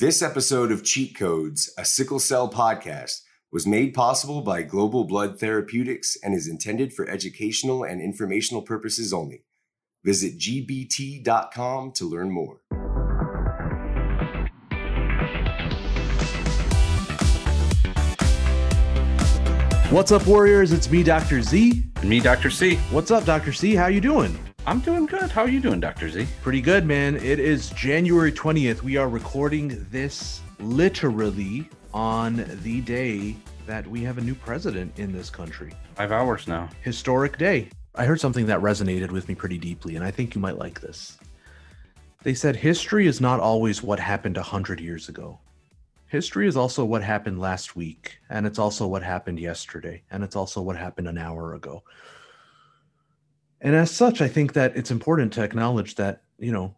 This episode of Cheat Codes, a sickle cell podcast, was made possible by Global Blood Therapeutics and is intended for educational and informational purposes only. Visit gbt.com to learn more. What's up, Warriors? It's me, Dr. Z. And me, Dr. C. What's up, Dr. C? How you doing? I'm doing good. How are you doing, Dr. Z? Pretty good, man. It is January 20th. We are recording this literally on the day that we have a new president in this country. Five hours now. Historic day. I heard something that resonated with me pretty deeply, and I think you might like this. They said history is not always what happened a hundred years ago. History is also what happened last week, and it's also what happened yesterday, and it's also what happened an hour ago. And as such, I think that it's important to acknowledge that, you know,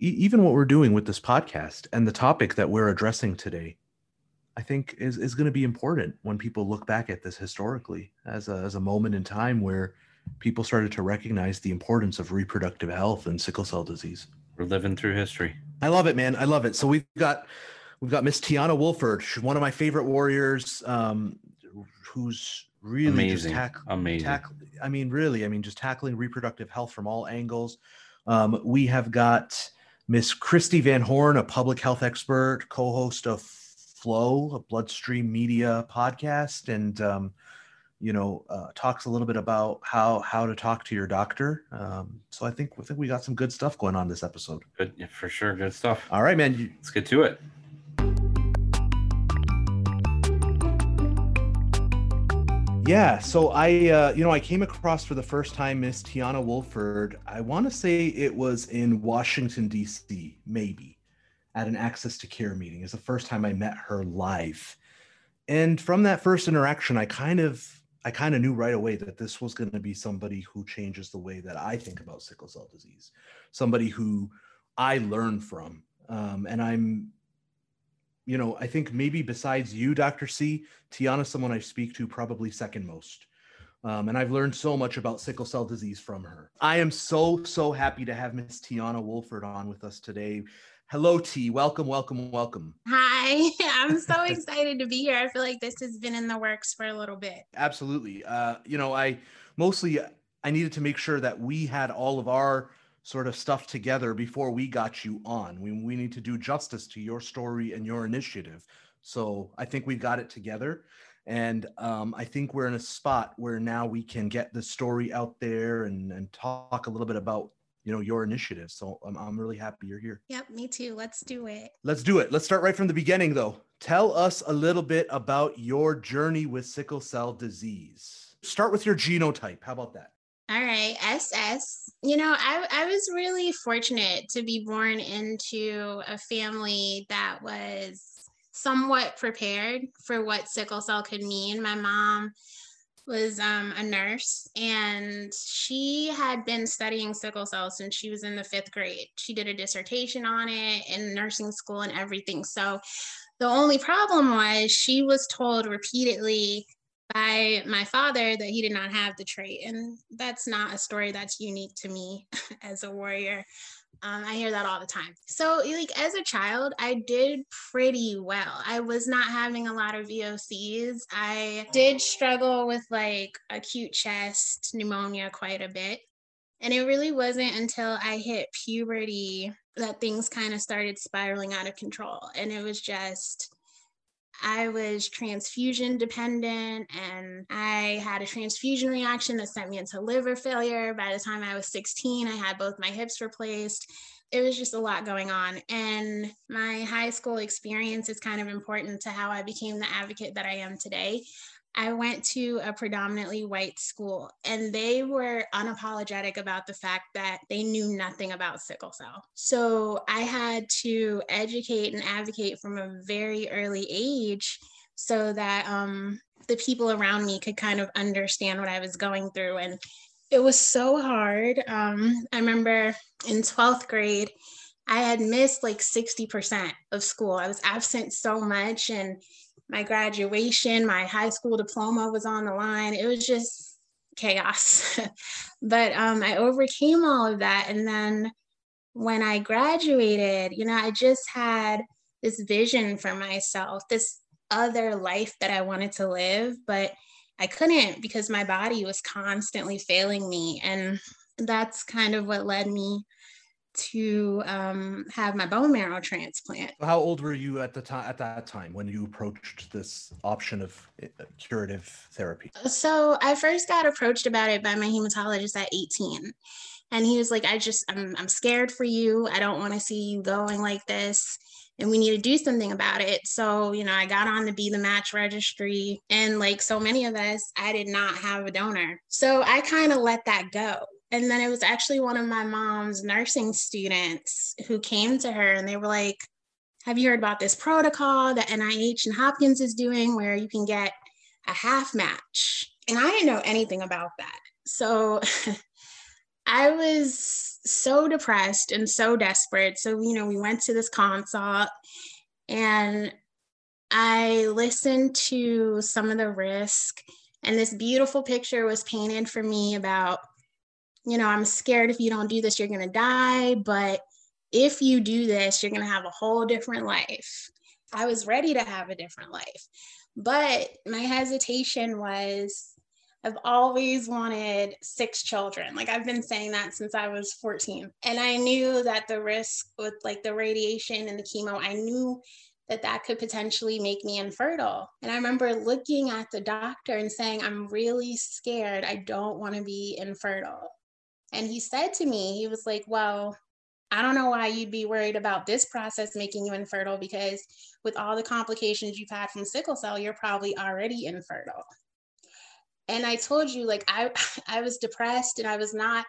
e- even what we're doing with this podcast and the topic that we're addressing today, I think is, is going to be important when people look back at this historically as a, as a moment in time where people started to recognize the importance of reproductive health and sickle cell disease. We're living through history. I love it, man. I love it. So we've got we've got Miss Teonna Woolford, she's one of my favorite warriors, um, who's really Amazing. just tack, Amazing. tack, I mean, really, I mean, just tackling reproductive health from all angles. Um, we have got Miss Christie VanHorne, a public health expert, co-host of Flow, a bloodstream media podcast, and um, you know, uh, talks a little bit about how how to talk to your doctor. Um, so I think I think we got some good stuff going on this episode. Good, yeah, for sure. Good stuff. All right, man. You, Let's get to it. Yeah, so I, uh, you know, I came across for the first time Miss Teonna Woolford. I want to say it was in Washington D.C., maybe, at an Access to Care meeting. It's the first time I met her live, and from that first interaction, I kind of, I kind of knew right away that this was going to be somebody who changes the way that I think about sickle cell disease, somebody who I learn from, um, and I'm you know, I think maybe besides you, Dr. C, Teonna's someone I speak to probably second most. Um, and I've learned so much about sickle cell disease from her. I am so, so happy to have Miss Teonna Woolford on with us today. Hello, T. Welcome, welcome, welcome. Hi, I'm so excited to be here. I feel like this has been in the works for a little bit. Absolutely. Uh, you know, I mostly I needed to make sure that we had all of our sort of stuff together before we got you on. We, we need to do justice to your story and your initiative. So I think we got it together. And um, I think we're in a spot where now we can get the story out there and, and talk a little bit about you know your initiative. So I'm, I'm really happy you're here. Yep, me too. Let's do it. Let's do it. Let's start right from the beginning though. Tell us a little bit about your journey with sickle cell disease. Start with your genotype. How about that? All right, SS. You know, I, I was really fortunate to be born into a family that was somewhat prepared for what sickle cell could mean. My mom was um, a nurse and she had been studying sickle cell since she was in the fifth grade. She did a dissertation on it in nursing school and everything. So the only problem was she was told repeatedly by my father that he did not have the trait. And that's not a story that's unique to me as a warrior. Um, I hear that all the time. So, like, as a child, I did pretty well. I was not having a lot of VOCs. I did struggle with like acute chest pneumonia quite a bit. And it really wasn't until I hit puberty that things kind of started spiraling out of control. And it was just, I was transfusion dependent and I had a transfusion reaction that sent me into liver failure. By the time I was 16, I had both my hips replaced. It was just a lot going on. And my high school experience is kind of important to how I became the advocate that I am today. I went to a predominantly white school and they were unapologetic about the fact that they knew nothing about sickle cell. So I had to educate and advocate from a very early age so that um, the people around me could kind of understand what I was going through. And it was so hard. Um, I remember in 12th grade, I had missed like 60% of school. I was absent so much and my graduation, my high school diploma was on the line. It was just chaos. but um, I overcame all of that. And then when I graduated, you know, I just had this vision for myself, this other life that I wanted to live, but I couldn't because my body was constantly failing me. And that's kind of what led me to um, have my bone marrow transplant. How old were you at the time at that time when you approached this option of uh, curative therapy? So I first got approached about it by my hematologist at 18. And he was like, I just, I'm, I'm scared for you. I don't want to see you going like this. And we need to do something about it. So, you know, I got on to be the match registry. And like so many of us, I did not have a donor. So I kind of let that go and then it was actually one of my mom's nursing students who came to her and they were like, Have you heard about this protocol that NIH and Hopkins is doing where you can get a half match? And I didn't know anything about that. So I was so depressed and so desperate. So, you know, we went to this consult and I listened to some of the risk, and this beautiful picture was painted for me about you know, I'm scared if you don't do this, you're going to die. But if you do this, you're going to have a whole different life. I was ready to have a different life. But my hesitation was I've always wanted six children. Like I've been saying that since I was 14. And I knew that the risk with like the radiation and the chemo, I knew that that could potentially make me infertile. And I remember looking at the doctor and saying, I'm really scared. I don't want to be infertile. And he said to me, he was like, Well, I don't know why you'd be worried about this process making you infertile because with all the complications you've had from sickle cell, you're probably already infertile. And I told you, like, I, I was depressed and I was not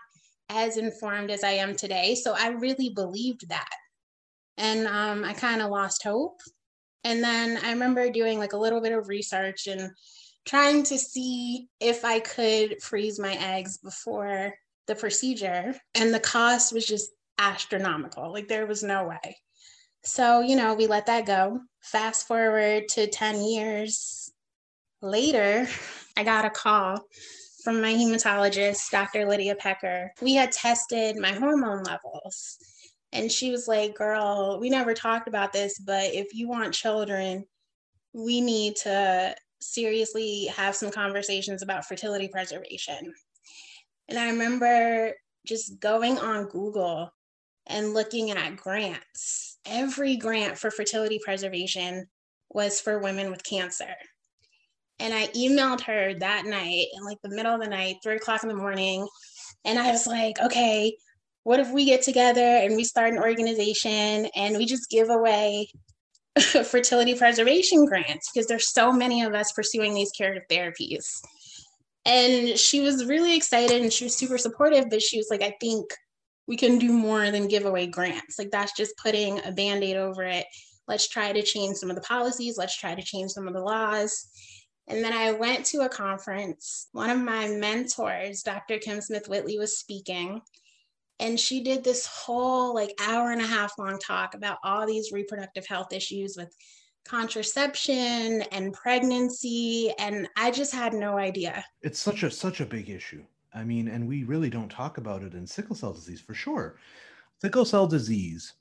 as informed as I am today. So I really believed that. And um, I kind of lost hope. And then I remember doing like a little bit of research and trying to see if I could freeze my eggs before the procedure and the cost was just astronomical. Like there was no way. So, you know, we let that go. Fast forward to 10 years later, I got a call from my hematologist, Dr. Lydia Pecker. We had tested my hormone levels. And she was like, Girl, we never talked about this, but if you want children, we need to seriously have some conversations about fertility preservation. And I remember just going on Google and looking at grants. Every grant for fertility preservation was for women with cancer. And I emailed her that night in like the middle of the night, three o'clock in the morning. And I was like, okay, what if we get together and we start an organization and we just give away fertility preservation grants? Because there's so many of us pursuing these curative therapies. And she was really excited and she was super supportive, but she was like, I think we can do more than give away grants. Like that's just putting a band-aid over it. Let's try to change some of the policies. Let's try to change some of the laws. And then I went to a conference. One of my mentors, Dr. Kim Smith Whitley, was speaking. And she did this whole like hour and a half long talk about all these reproductive health issues with contraception and pregnancy and i just had no idea. It's such a such a big issue. I mean and we really don't talk about it in sickle cell disease for sure. Sickle cell disease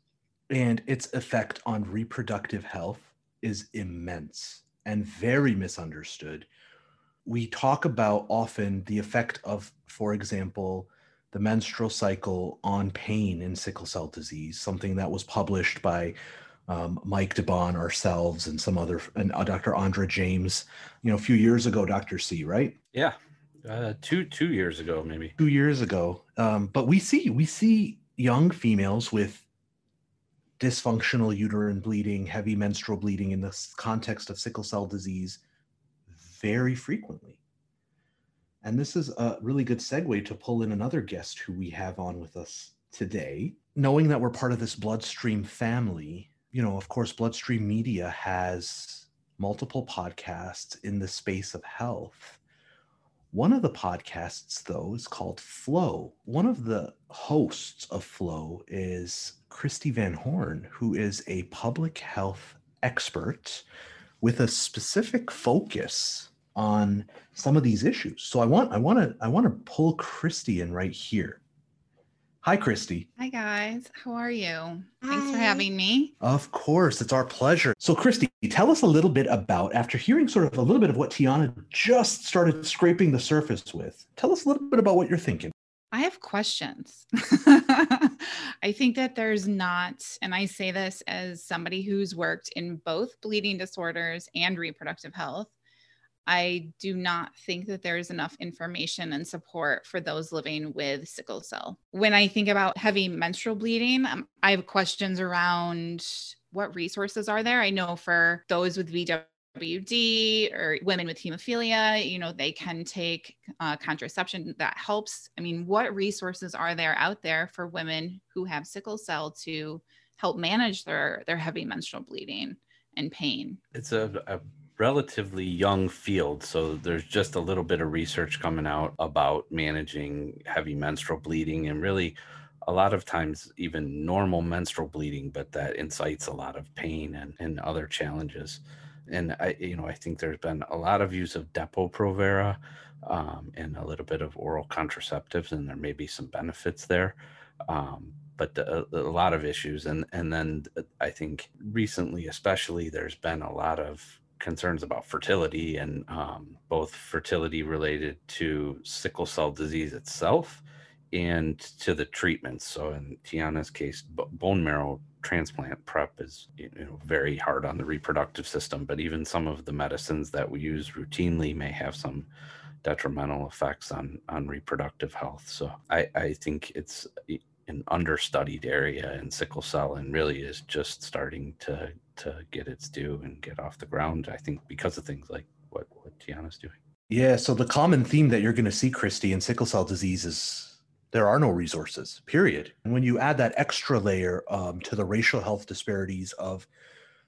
and its effect on reproductive health is immense and very misunderstood. We talk about often the effect of for example the menstrual cycle on pain in sickle cell disease something that was published by um, Mike DeBaun, ourselves, and some other, and uh, Dr. Andra James, you know, a few years ago, Dr. C, right? Yeah, uh, two two years ago, maybe two years ago. Um, but we see we see young females with dysfunctional uterine bleeding, heavy menstrual bleeding in the context of sickle cell disease very frequently. And this is a really good segue to pull in another guest who we have on with us today. Knowing that we're part of this bloodstream family, you know, of course, Bloodstream Media has multiple podcasts in the space of health. One of the podcasts, though, is called Flow. One of the hosts of Flow is Christie VanHorne, who is a public health expert with a specific focus on some of these issues. So I want I want to I want to pull Christie in right here Hi, Christie. Hi, guys. How are you? Thanks for having me. Of course, it's our pleasure. So, Christie, tell us a little bit about, after hearing sort of a little bit of what Teonna just started scraping the surface with, tell us a little bit about what you're thinking. I have questions. I think that there's not, and I say this as somebody who's worked in both bleeding disorders and reproductive health. I do not think that there is enough information and support for those living with sickle cell. When I think about heavy menstrual bleeding, um, I have questions around what resources are there. I know for those with VWD or women with hemophilia, you know, they can take uh, contraception that helps. I mean, what resources are there out there for women who have sickle cell to help manage their their heavy menstrual bleeding and pain? It's a, a relatively young field, so there's just a little bit of research coming out about managing heavy menstrual bleeding and really a lot of times even normal menstrual bleeding, but that incites a lot of pain and, and other challenges. And I, you know, I think there's been a lot of use of Depo-Provera um, and a little bit of oral contraceptives, and there may be some benefits there. Um, but a, a lot of issues, and and then I think recently, especially, there's been a lot of concerns about fertility and um, both fertility related to sickle cell disease itself and to the treatments. So in Teonna's case, b- bone marrow transplant prep is you know very hard on the reproductive system, but even some of the medicines that we use routinely may have some detrimental effects on on reproductive health. So I, I think it's an understudied area in sickle cell and really is just starting to to get its due and get off the ground. I think because of things like what what Teonna's doing. Yeah, so the common theme that you're going to see, Christie, in sickle cell disease is there are no resources, period. And when you add that extra layer um, to the racial health disparities of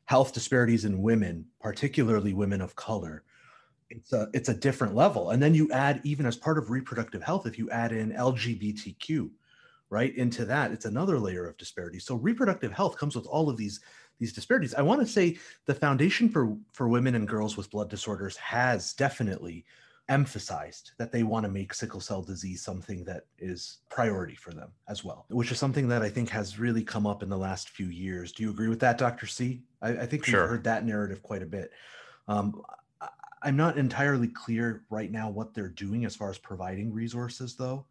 health disparities in women, particularly women of color, it's a, it's a different level. And then you add, even as part of reproductive health, if you add in LGBTQ, right, into that, it's another layer of disparity. So reproductive health comes with all of these these disparities. I want to say the Foundation for for Women and Girls with Blood Disorders has definitely emphasized that they want to make sickle cell disease something that is priority for them as well, which is something that I think has really come up in the last few years. Do you agree with that, Dr. C? I, I think we've heard that narrative quite a bit. Um, I- I'm not entirely clear right now what they're doing as far as providing resources, though.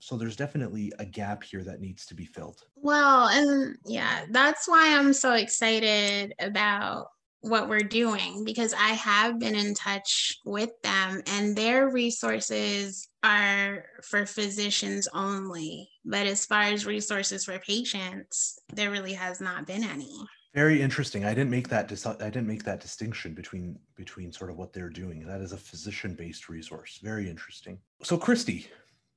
So there's definitely a gap here that needs to be filled. Well, and yeah, that's why I'm so excited about what we're doing because I have been in touch with them and their resources are for physicians only. But as far as resources for patients, there really has not been any. Very interesting. I didn't make that dis- I didn't make that distinction between between sort of what they're doing. That is a physician-based resource. Very interesting. So, Christie,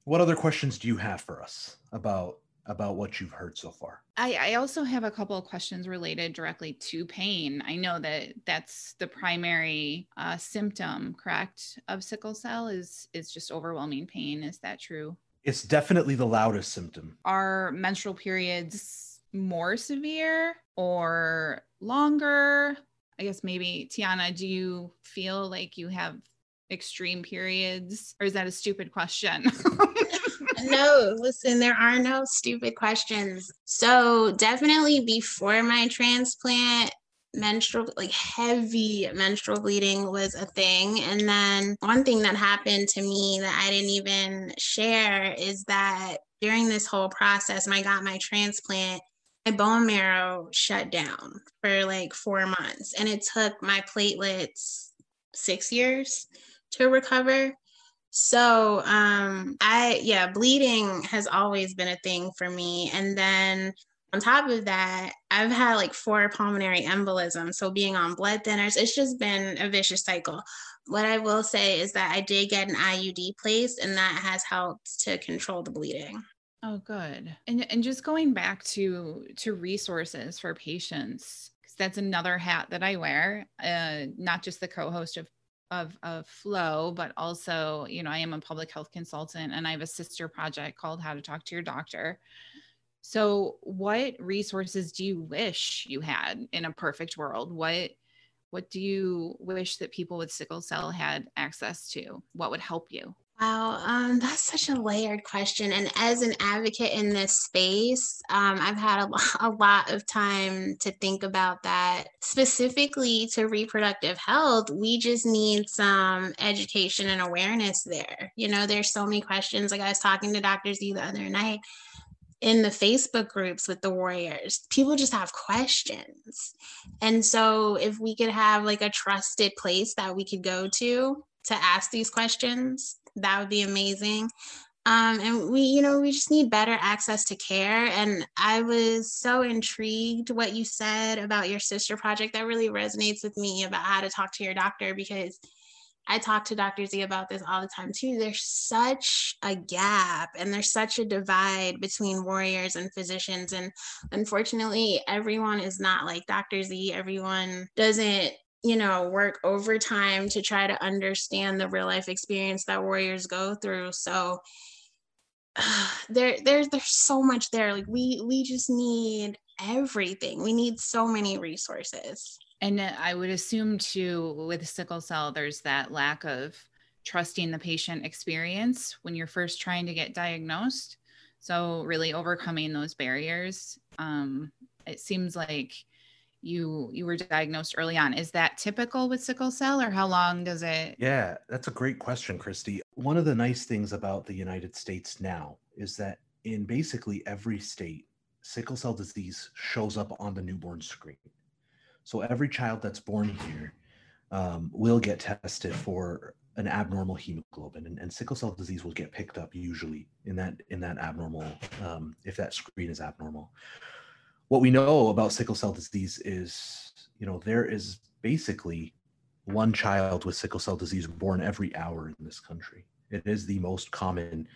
what other questions do you have for us about about what you've heard so far? I, I also have a couple of questions related directly to pain. I know that that's the primary uh, symptom, correct, of sickle cell is is just overwhelming pain. Is that true? It's definitely the loudest symptom. Are menstrual periods more severe or longer? I guess maybe Teonna, do you feel like you have extreme periods, or is that a stupid question? no, listen, there are no stupid questions. So, definitely before my transplant, menstrual, like heavy menstrual bleeding was a thing. And then one thing that happened to me that I didn't even share is that during this whole process, when I got my transplant, my bone marrow shut down for like four months. And it took my platelets six years to recover. So um I yeah, bleeding has always been a thing for me. And then on top of that, I've had like four pulmonary embolisms. So being on blood thinners, it's just been a vicious cycle. What I will say is that I did get an IUD placed and that has helped to control the bleeding. Oh, good. And and just going back to to resources for patients, because that's another hat that I wear. Uh, not just the co-host of of of Flow, but also, you know, I am a public health consultant, and I have a sister project called How to Talk to Your Doctor. So, what resources do you wish you had in a perfect world? What what do you wish that people with sickle cell had access to? What would help you? Wow, um, that's such a layered question. And as an advocate in this space, um, I've had a, a lot of time to think about that. Specifically to reproductive health, we just need some education and awareness there. You know, there's so many questions. Like I was talking to Dr. Z the other night in the Facebook groups with the warriors. People just have questions. And so if we could have like a trusted place that we could go to to ask these questions, that would be amazing. Um, and we, you know, we just need better access to care. And I was so intrigued what you said about your sister project. That really resonates with me about how to talk to your doctor because I talk to Dr. Z about this all the time too. There's such a gap and there's such a divide between warriors and physicians. And unfortunately, everyone is not like Dr. Z. Everyone doesn't you know, work overtime to try to understand the real life experience that warriors go through. So uh, there, there's there's so much there. Like we we just need everything. We need so many resources. And I would assume too, with sickle cell, there's that lack of trusting the patient experience when you're first trying to get diagnosed. So really overcoming those barriers. Um, it seems like you you were diagnosed early on. Is that typical with sickle cell or how long does it yeah that's a great question christie. One of the nice things about the united states now is that in basically every state sickle cell disease shows up on the newborn screen. So every child that's born here um, will get tested for an abnormal hemoglobin and, and, sickle cell disease will get picked up usually in that in that abnormal um, if that screen is abnormal what we know about sickle cell disease is, you know, there is basically one child with sickle cell disease born every hour in this country. It is the most common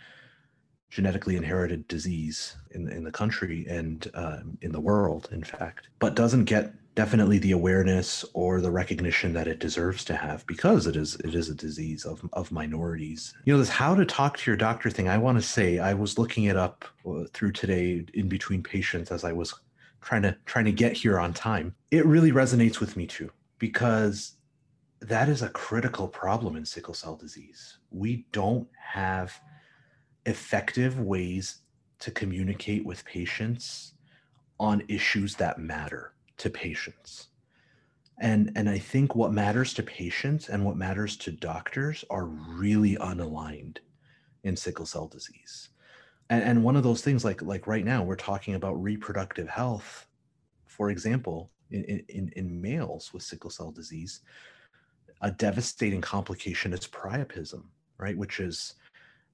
genetically inherited disease in, in the country and uh, in the world, in fact, but doesn't get definitely the awareness or the recognition that it deserves to have because it is it is a disease of, of minorities. You know, this how to talk to your doctor thing, I want to say I was looking it up uh, through today in between patients as I was trying to trying to get here on time. It really resonates with me too because that is a critical problem in sickle cell disease. We don't have effective ways to communicate with patients on issues that matter to patients. And and i think what matters to patients and what matters to doctors are really unaligned in sickle cell disease and, and one of those things like like right now we're talking about reproductive health for example in, in, in males with sickle cell disease a devastating complication is priapism right? Which is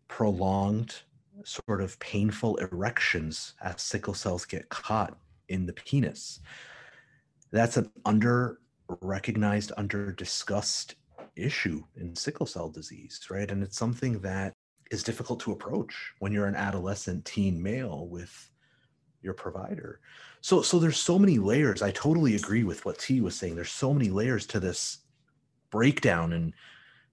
prolonged sort of painful erections as sickle cells get caught in the penis. That's an under recognized under discussed issue in sickle cell disease right? And it's something that is difficult to approach when you're an adolescent teen male with your provider. So so there's so many layers. I totally agree with what T was saying. There's so many layers to this breakdown and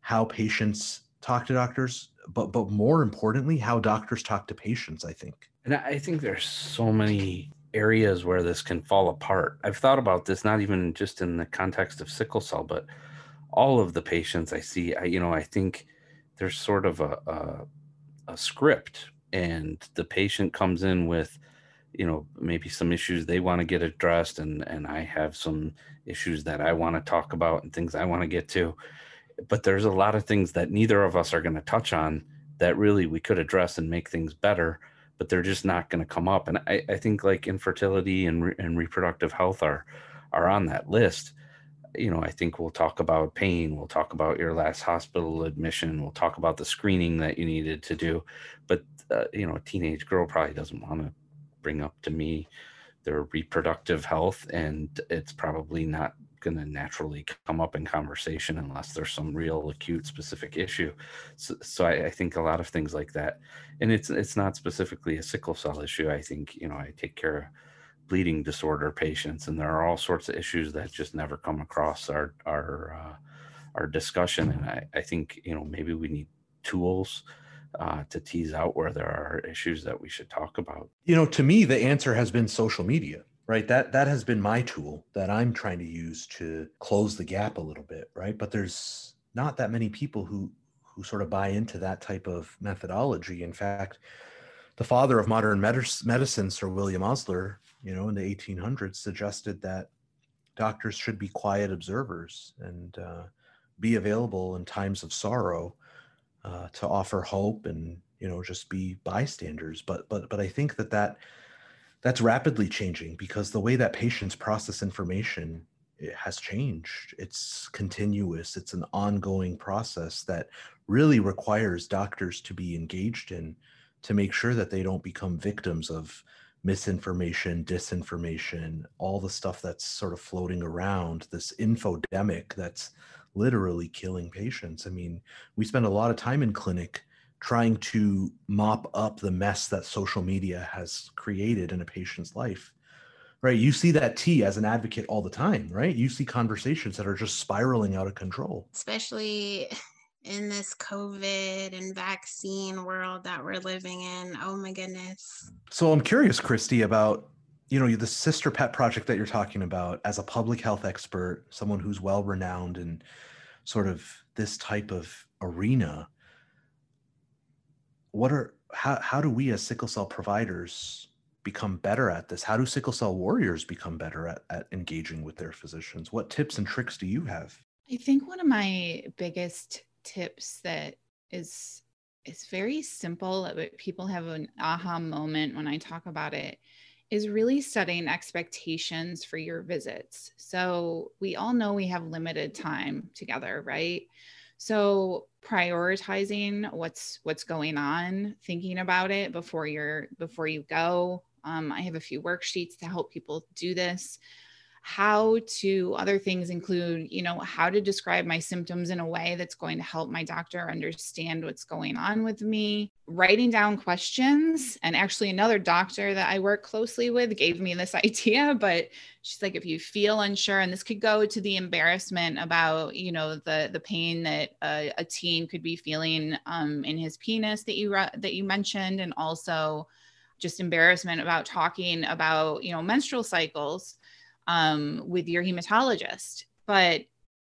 how patients talk to doctors, but but more importantly, how doctors talk to patients, I think. And I think there's so many areas where this can fall apart. I've thought about this not even just in the context of sickle cell, but all of the patients I see, I you know, I think there's sort of a, a, a script and the patient comes in with you know maybe some issues they want to get addressed and and i have some issues that i want to talk about and things i want to get to. But there's a lot of things that neither of us are going to touch on that really we could address and make things better but they're just not going to come up. And i, I think like infertility and, re- and reproductive health are are on that list you know, I think we'll talk about pain. We'll talk about your last hospital admission. We'll talk about the screening that you needed to do. But, uh, you know, a teenage girl probably doesn't want to bring up to me their reproductive health. And it's probably not going to naturally come up in conversation unless there's some real acute specific issue. So, so I, I, think a lot of things like that, and it's it's not specifically a sickle cell issue. I think you know I take care of bleeding disorder patients, and there are all sorts of issues that just never come across our our uh, our discussion. And I, I think you know maybe we need tools uh, to tease out where there are issues that we should talk about. You know, to me, the answer has been social media. Right. That that has been my tool that I'm trying to use to close the gap a little bit. Right. But there's not that many people who who sort of buy into that type of methodology. In fact, the father of modern medicine, Sir William Osler, you know, in the 1800s, suggested that doctors should be quiet observers and uh, be available in times of sorrow uh, to offer hope and you know just be bystanders. But but but I think that that that's rapidly changing because the way that patients process information it has changed. It's continuous. It's an ongoing process that really requires doctors to be engaged in to make sure that they don't become victims of misinformation, disinformation, all the stuff that's sort of floating around, this infodemic that's literally killing patients. I mean, we spend a lot of time in clinic trying to mop up the mess that social media has created in a patient's life right? You see that t as an advocate all the time right? You see conversations that are just spiraling out of control. Especially in this covid and vaccine world that we're living in oh my goodness so i'm curious christie about you know the sister pet project that you're talking about as a public health expert someone who's well renowned in sort of this type of arena what are how, how do we as sickle cell providers become better at this? How do sickle cell warriors become better at, at engaging with their physicians? What tips and tricks do you have? I think one of my biggest tips that is is very simple, but people have an aha moment when I talk about it is really setting expectations for your visits. So we all know we have limited time together, right? So prioritizing what's what's going on, thinking about it before you're before you go, um, I have a few worksheets to help people do this. How to, other things include, you know, how to describe my symptoms in a way that's going to help my doctor understand what's going on with me, writing down questions. And actually, another doctor that I work closely with gave me this idea, but she's like, if you feel unsure, and this could go to the embarrassment about, you know, the the pain that a, a teen could be feeling um, in his penis that you that you mentioned, and also just embarrassment about talking about you know menstrual cycles um, with your hematologist. But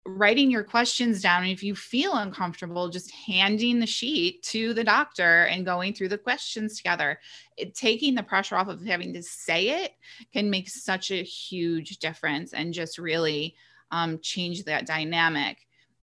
writing your questions down if you feel uncomfortable just handing the sheet to the doctor and going through the questions together it, taking the pressure off of having to say it can make such a huge difference and just really um, change that dynamic.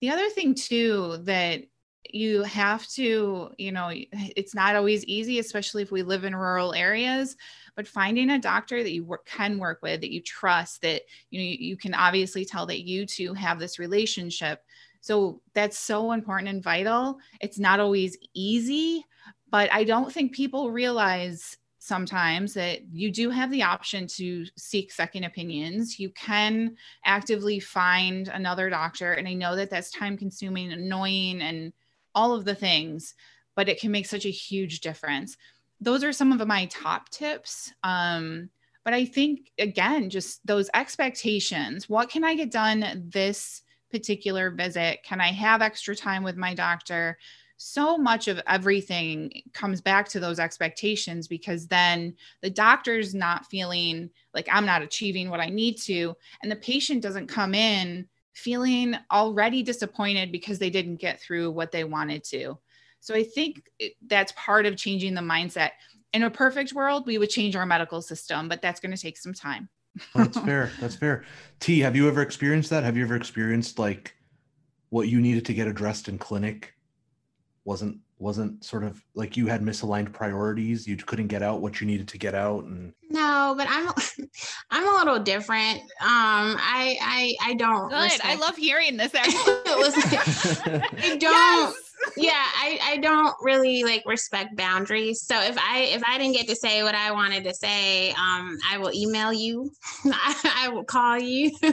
The other thing too that you have to you know it's not always easy especially if we live in rural areas but finding a doctor that you work, can work with that you trust that you know you, you can obviously tell that you two have this relationship so that's so important and vital it's not always easy but i don't think people realize sometimes that you do have the option to seek second opinions. You can actively find another doctor. And I know that that's time consuming, annoying, and all of the things, but it can make such a huge difference. Those are some of my top tips. Um, but I think, again, just those expectations what can I get done this particular visit? Can I have extra time with my doctor? so much of everything comes back to those expectations because then the doctor's not feeling like I'm not achieving what I need to, and the patient doesn't come in feeling already disappointed because they didn't get through what they wanted to. So I think that's part of changing the mindset. In a perfect world, we would change our medical system, but that's going to take some time. oh, that's fair. That's fair. T, have you ever experienced that? Have you ever experienced like what you needed to get addressed in clinic wasn't wasn't sort of like you had misaligned priorities you couldn't get out what you needed to get out and no but i'm i'm a little different um i i i don't good respect. i love hearing this actually. i don't yes! Yeah i i don't really like respect boundaries. So if i if i didn't get to say what i wanted to say um i will email you. I, I will call you.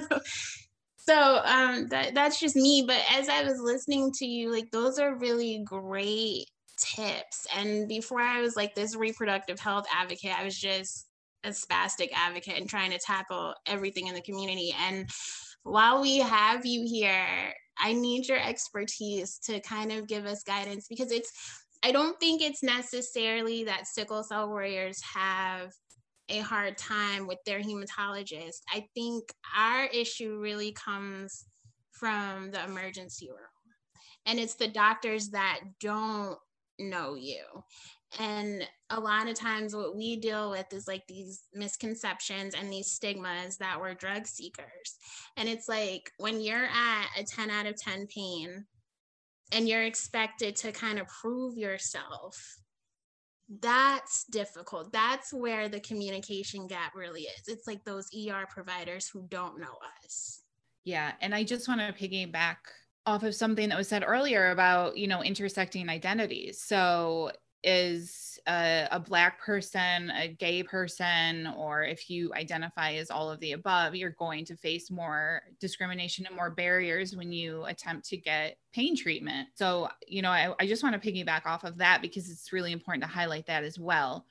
So um that that's just me. But as i was listening to you like those are really great tips. And before i was like this reproductive health advocate i was just a spastic advocate and trying to tackle everything in the community. And while we have you here i need your expertise to kind of give us guidance because it's i don't think it's necessarily that sickle cell warriors have a hard time with their hematologist. I think our issue really comes from the emergency room. and it's the doctors that don't know you and a lot of times what we deal with is like these misconceptions and these stigmas that we're drug seekers. And it's like when you're at a 10 out of 10 pain and you're expected to kind of prove yourself that's difficult. That's where the communication gap really is. It's like those er providers who don't know us. Yeah and i just want to piggyback off of something that was said earlier about you know intersecting identities. So is a, a, black person a gay person or if you identify as all of the above you're going to face more discrimination and more barriers when you attempt to get pain treatment. So you know i, I just want to piggyback off of that because it's really important to highlight that as well.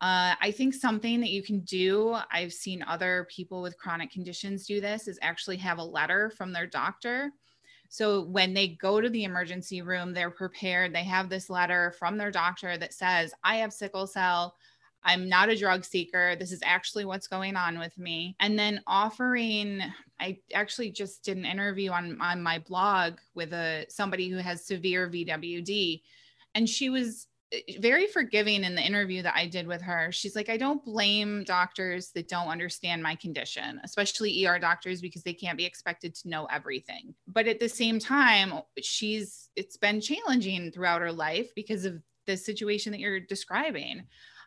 Uh, I think something that you can do, I've seen other people with chronic conditions do this, is actually have a letter from their doctor so when they go to the emergency room, they're prepared. They have this letter from their doctor that says, I have sickle cell. I'm not a drug seeker. This is actually what's going on with me. And then offering, I actually just did an interview on, on my blog with a somebody who has severe VWD. And she was very forgiving in the interview that I did with her. She's like, I don't blame doctors that don't understand my condition, especially ER doctors, because they can't be expected to know everything. But at the same time, she's it's been challenging throughout her life because of the situation that you're describing.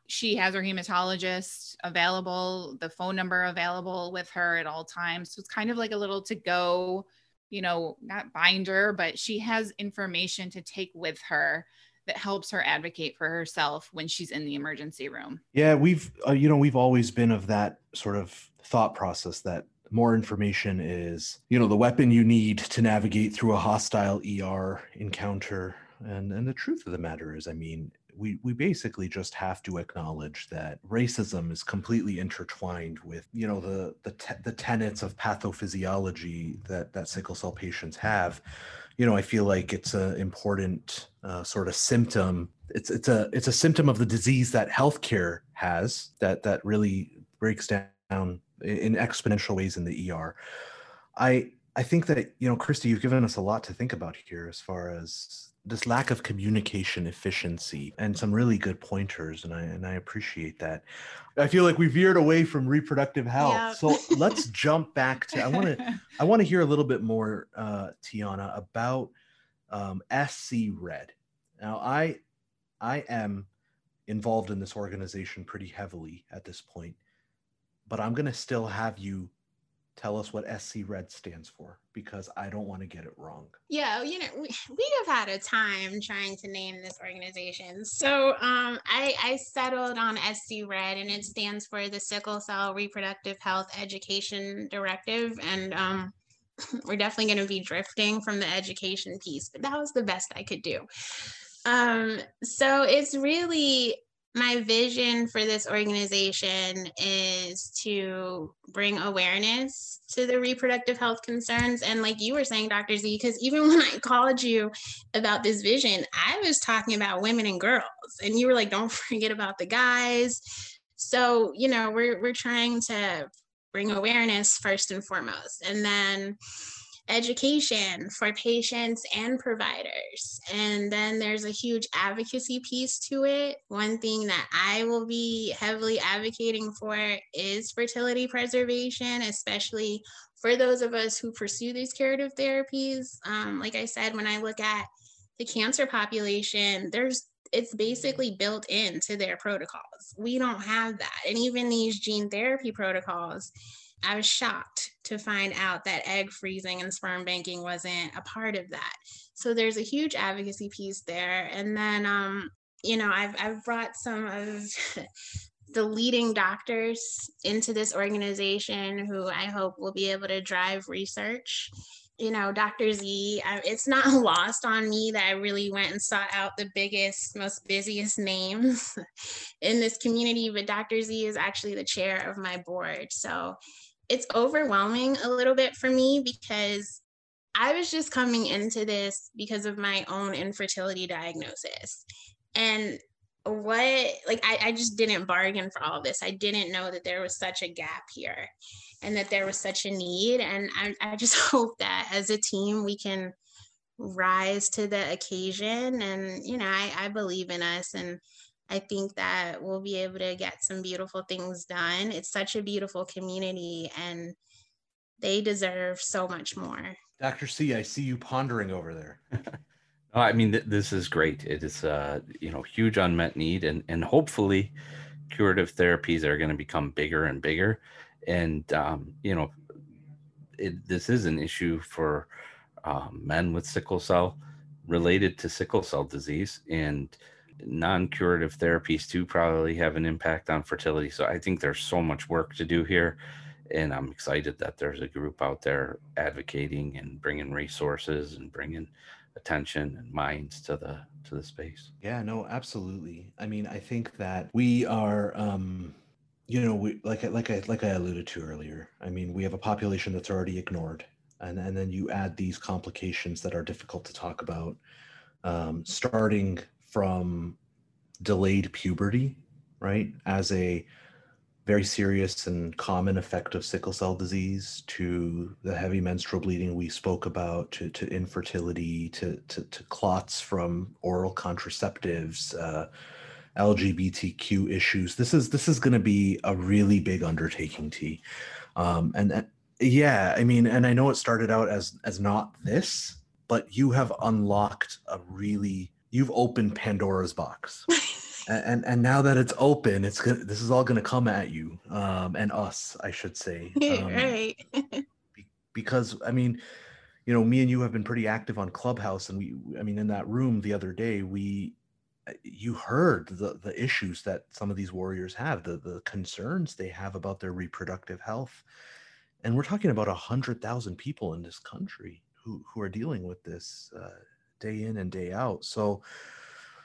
She has her hematologist available, the phone number available with her at all times. So it's kind of like a little to go, you know, not binder, but she has information to take with her that helps her advocate for herself when she's in the emergency room. Yeah, we've uh, you know we've always been of that sort of thought process that more information is you know the weapon you need to navigate through a hostile ER encounter. And and the truth of the matter is, I mean, we we basically just have to acknowledge that racism is completely intertwined with you know the the te- the tenets of pathophysiology that that sickle cell patients have you know, I feel like it's an important uh, sort of symptom. It's it's a it's a symptom of the disease that healthcare has that that really breaks down in exponential ways in the ER. I I think that you know, Christie, you've given us a lot to think about here as far as this lack of communication efficiency and some really good pointers and I and I appreciate that. I feel like we veered away from reproductive health. Yeah. So let's jump back to I want to I want to hear a little bit more uh Teonna about um SC Red. Now I I am involved in this organization pretty heavily at this point, but I'm going to still have you tell us what SC Red stands for because I don't want to get it wrong. Yeah, you know, we, we have had a time trying to name this organization. So um, I, I settled on SC Red and it stands for the Sickle Cell Reproductive Health Education Directive. And um, we're definitely going to be drifting from the education piece, but that was the best I could do. Um, so it's really my vision for this organization is to bring awareness to the reproductive health concerns. And like you were saying, Dr. Z, because even when I called you about this vision, I was talking about women and girls. And you were like, don't forget about the guys. So, you know, we're we're trying to bring awareness first and foremost. And then education for patients and providers. And then there's a huge advocacy piece to it. One thing that I will be heavily advocating for is fertility preservation, especially for those of us who pursue these curative therapies. Um, like I said, when I look at the cancer population, there's it's basically built into their protocols. We don't have that. And even these gene therapy protocols, I was shocked to find out that egg freezing and sperm banking wasn't a part of that. So there's a huge advocacy piece there. And then, um, you know, I've, I've brought some of the leading doctors into this organization who I hope will be able to drive research. You know, Dr. Z, it's not lost on me that I really went and sought out the biggest, most busiest names in this community, but Dr. Z is actually the chair of my board. So it's overwhelming a little bit for me because I was just coming into this because of my own infertility diagnosis. And what, like, I, I just didn't bargain for all of this. I didn't know that there was such a gap here and that there was such a need. And I, I just hope that as a team, we can rise to the occasion. And, you know, I, I believe in us and I think that we'll be able to get some beautiful things done. It's such a beautiful community and they deserve so much more. Dr. C, I see you pondering over there. Oh, I mean, th- this is great. It is, uh, you know, huge unmet need, and and hopefully, curative therapies are going to become bigger and bigger. And um, you know, it, this is an issue for um, men with sickle cell related to sickle cell disease, and non-curative therapies too probably have an impact on fertility. So I think there's so much work to do here, and I'm excited that there's a group out there advocating and bringing resources and bringing attention and minds to the to the space yeah no absolutely i mean i think that we are um you know we like like i like i alluded to earlier i mean we have a population that's already ignored and and then you add these complications that are difficult to talk about um starting from delayed puberty right as a very serious and common effect of sickle cell disease to the heavy menstrual bleeding we spoke about to, to infertility to, to, to clots from oral contraceptives uh, lgbtq issues. This is this is going to be a really big undertaking t. Um, and, and yeah i mean and i know it started out as as not this but you have unlocked a really you've opened pandora's box. And and now that it's open it's gonna this is all gonna come at you um and us i should say um, right be- because i mean you know me and you have been pretty active on clubhouse and we i mean in that room the other day we uh, you heard the the issues that some of these warriors have the the concerns they have about their reproductive health. And we're talking about a hundred thousand people in this country who who are dealing with this uh, day in and day out so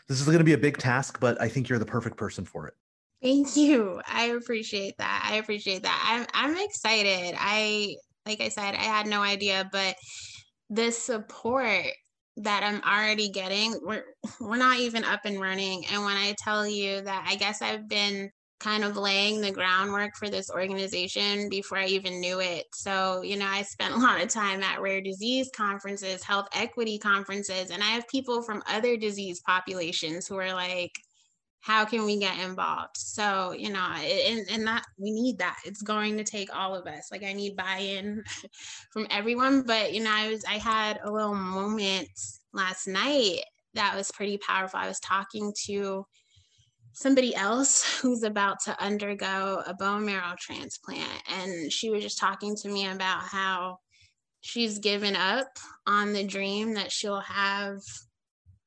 this is going to be a big task, but I think you're the perfect person for it. Thank you. I appreciate that. I appreciate that. I'm I'm excited. I like I said, I had no idea, but the support that I'm already getting, we're we're not even up and running. And when I tell you that I guess I've been kind of laying the groundwork for this organization before I even knew it. So, you know, I spent a lot of time at rare disease conferences, health equity conferences, and I have people from other disease populations who are like, how can we get involved? So, you know, and, and that we need that. It's going to take all of us. Like I need buy-in from everyone. But you know, I was I had a little moment last night that was pretty powerful. I was talking to somebody else who's about to undergo a bone marrow transplant. And she was just talking to me about how she's given up on the dream that she'll have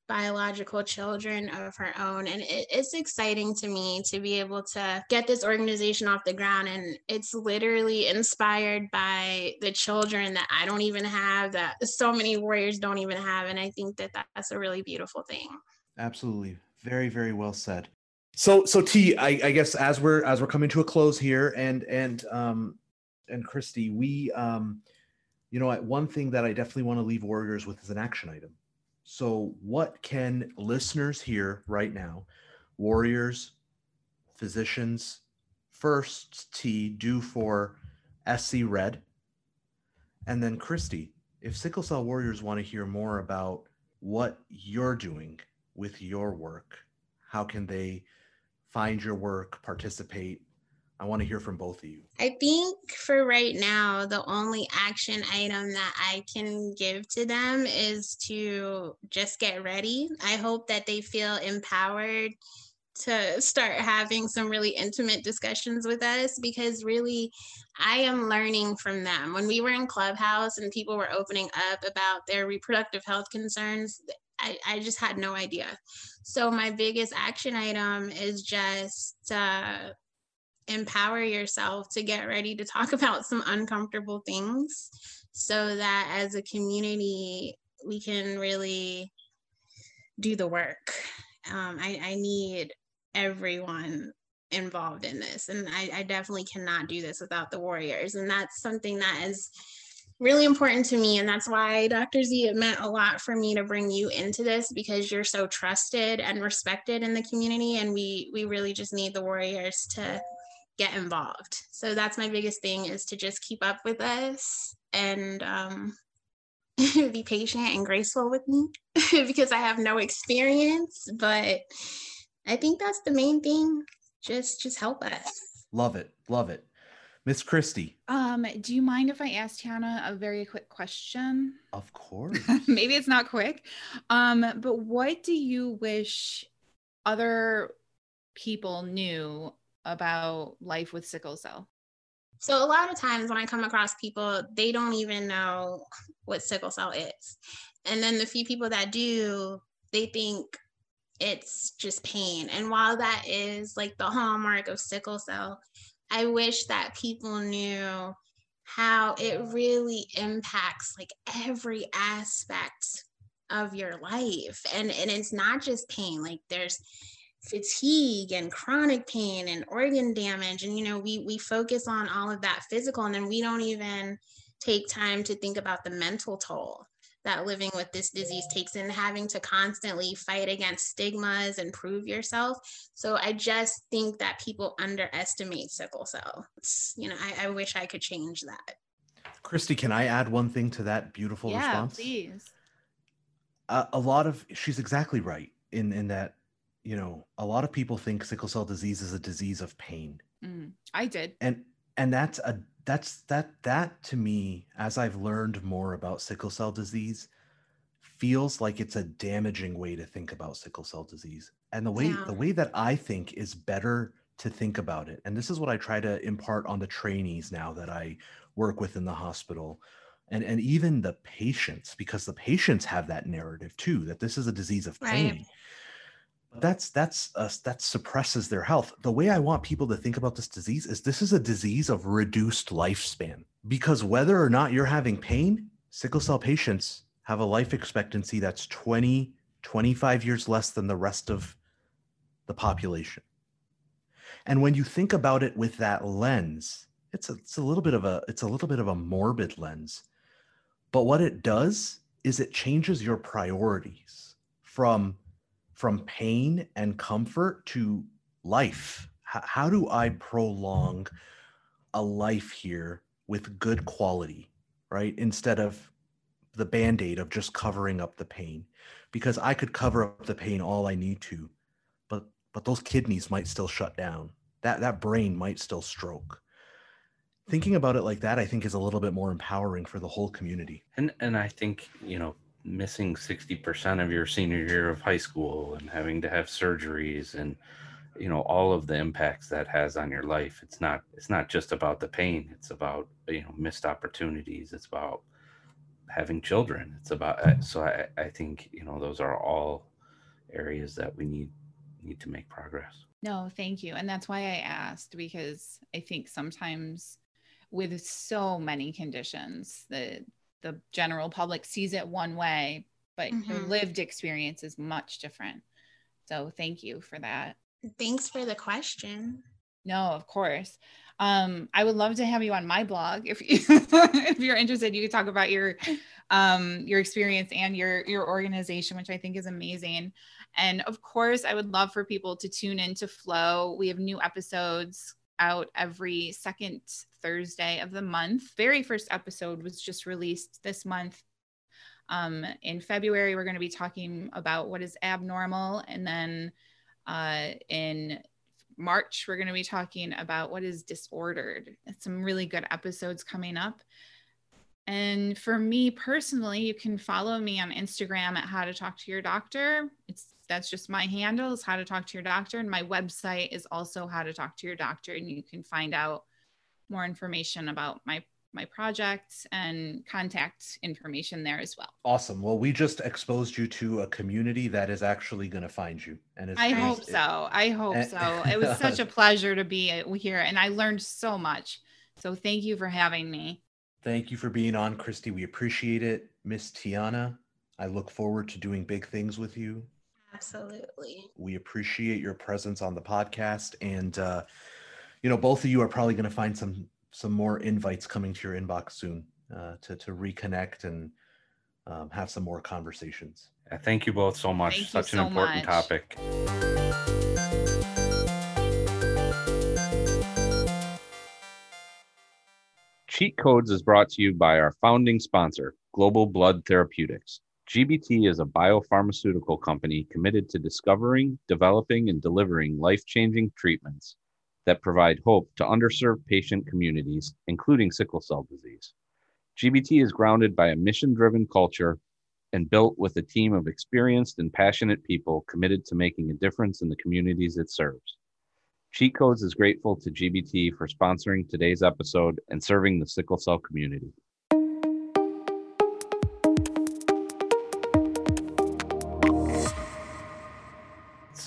biological children of her own. And it, it's exciting to me to be able to get this organization off the ground. And it's literally inspired by the children that I don't even have, that so many warriors don't even have. And I think that that's a really beautiful thing. Absolutely. Very, very well said. So so T, I, I guess as we're as we're coming to a close here, and and um and Christie, we um you know one thing that I definitely want to leave Warriors with is an action item. So what can listeners here right now, Warriors, physicians, first T do for SC Red, and then Christie, if sickle cell warriors want to hear more about what you're doing with your work, how can they find your work, participate? I want to hear from both of you. I think for right now, the only action item that I can give to them is to just get ready. I hope that they feel empowered to start having some really intimate discussions with us because really I am learning from them. When we were in Clubhouse and people were opening up about their reproductive health concerns, I, I just had no idea. So my biggest action item is just uh, empower yourself to get ready to talk about some uncomfortable things so that as a community we can really do the work. Um, I, I need everyone involved in this and I, I definitely cannot do this without the warriors and that's something that is really important to me. And that's why, Dr. Z, it meant a lot for me to bring you into this because you're so trusted and respected in the community. And we we really just need the warriors to get involved. So that's my biggest thing is to just keep up with us and um, be patient and graceful with me because I have no experience. But I think that's the main thing. Just just help us. Love it. Love it. Miss Christie. Um, do you mind if I ask Teonna a very quick question? Of course. Maybe it's not quick. Um, but what do you wish other people knew about life with sickle cell? So a lot of times when I come across people, they don't even know what sickle cell is. And then the few people that do, they think it's just pain. And while that is like the hallmark of sickle cell, I wish that people knew how it really impacts like every aspect of your life. And and it's not just pain, like there's fatigue and chronic pain and organ damage and you know we we focus on all of that physical and then we don't even take time to think about the mental toll that living with this disease takes in having to constantly fight against stigmas and prove yourself. So I just think that people underestimate sickle cell. It's, you know, I, I, wish I could change that. Christie, can I add one thing to that beautiful yeah, response? please. Uh, a lot of she's exactly right in in that you know a lot of people think sickle cell disease is a disease of pain. Mm, I did, and and that's a that's that that to me as i've learned more about sickle cell disease feels like it's a damaging way to think about sickle cell disease. And the way yeah. the way that i think is better to think about it and this is what i try to impart on the trainees now that i work with in the hospital and and even the patients because the patients have that narrative too that this is a disease of pain. right that's that's uh, that suppresses their health. The way i want people to think about this disease is this is a disease of reduced lifespan. Because whether or not you're having pain sickle cell patients have a life expectancy that's 20 25 years less than the rest of the population. And when you think about it with that lens it's a, it's a little bit of a it's a little bit of a morbid lens. But what it does is it changes your priorities from from pain and comfort to life. H- how do I prolong a life here with good quality, right? Instead of the band aid of just covering up the pain, because I could cover up the pain all I need to, but but those kidneys might still shut down. That that brain might still stroke. Thinking about it like that, I think, is a little bit more empowering for the whole community. And and I think you know missing 60% of your senior year of high school and having to have surgeries and you know all of the impacts that has on your life. It's not it's not just about the pain. It's about you know missed opportunities. It's about having children. It's about uh, so i i think you know those are all areas that we need need to make progress. No thank you. And that's why i asked because i think sometimes with so many conditions that the general public sees it one way, but mm-hmm. the lived experience is much different. So thank you for that. Thanks for the question. No, of course. Um, I would love to have you on my blog if you, if you're interested. You could talk about your um, your experience and your your organization, which I think is amazing. And of course, I would love for people to tune into Flow. We have new episodes out every second Thursday of the month. Very first episode was just released this month. Um, in February, we're going to be talking about what is abnormal. And then uh, in March, we're going to be talking about what is disordered. It's some really good episodes coming up. And for me personally, you can follow me on Instagram at how to talk to your doctor. It's that's just my handle is how to talk to your doctor and my website is also how to talk to your doctor and you can find out more information about my my projects and contact information there as well. Awesome. Well, we just exposed you to a community that is actually going to find you. And I hope it, so. I hope and, so. It was such a pleasure to be uh, here and I learned so much. So thank you for having me. Thank you for being on, Christie. We appreciate it. Miss Teonna, I look forward to doing big things with you. Absolutely. We appreciate your presence on the podcast, and uh, you know, both of you are probably going to find some some more invites coming to your inbox soon uh, to to reconnect and um, have some more conversations. thank you both so much. Thank Such an so important much. topic. Cheat Codes is brought to you by our founding sponsor, Global Blood Therapeutics. GBT is a biopharmaceutical company committed to discovering, developing, and delivering life changing treatments that provide hope to underserved patient communities, including sickle cell disease. GBT is grounded by a mission driven culture and built with a team of experienced and passionate people committed to making a difference in the communities it serves. Cheat Codes is grateful to GBT for sponsoring today's episode and serving the sickle cell community.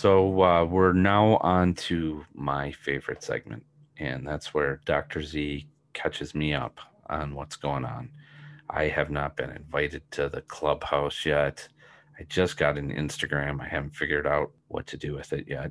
So uh, we're now on to my favorite segment, and that's where Dr. Z catches me up on what's going on. I have not been invited to the clubhouse yet. I just got an Instagram. I haven't figured out what to do with it yet.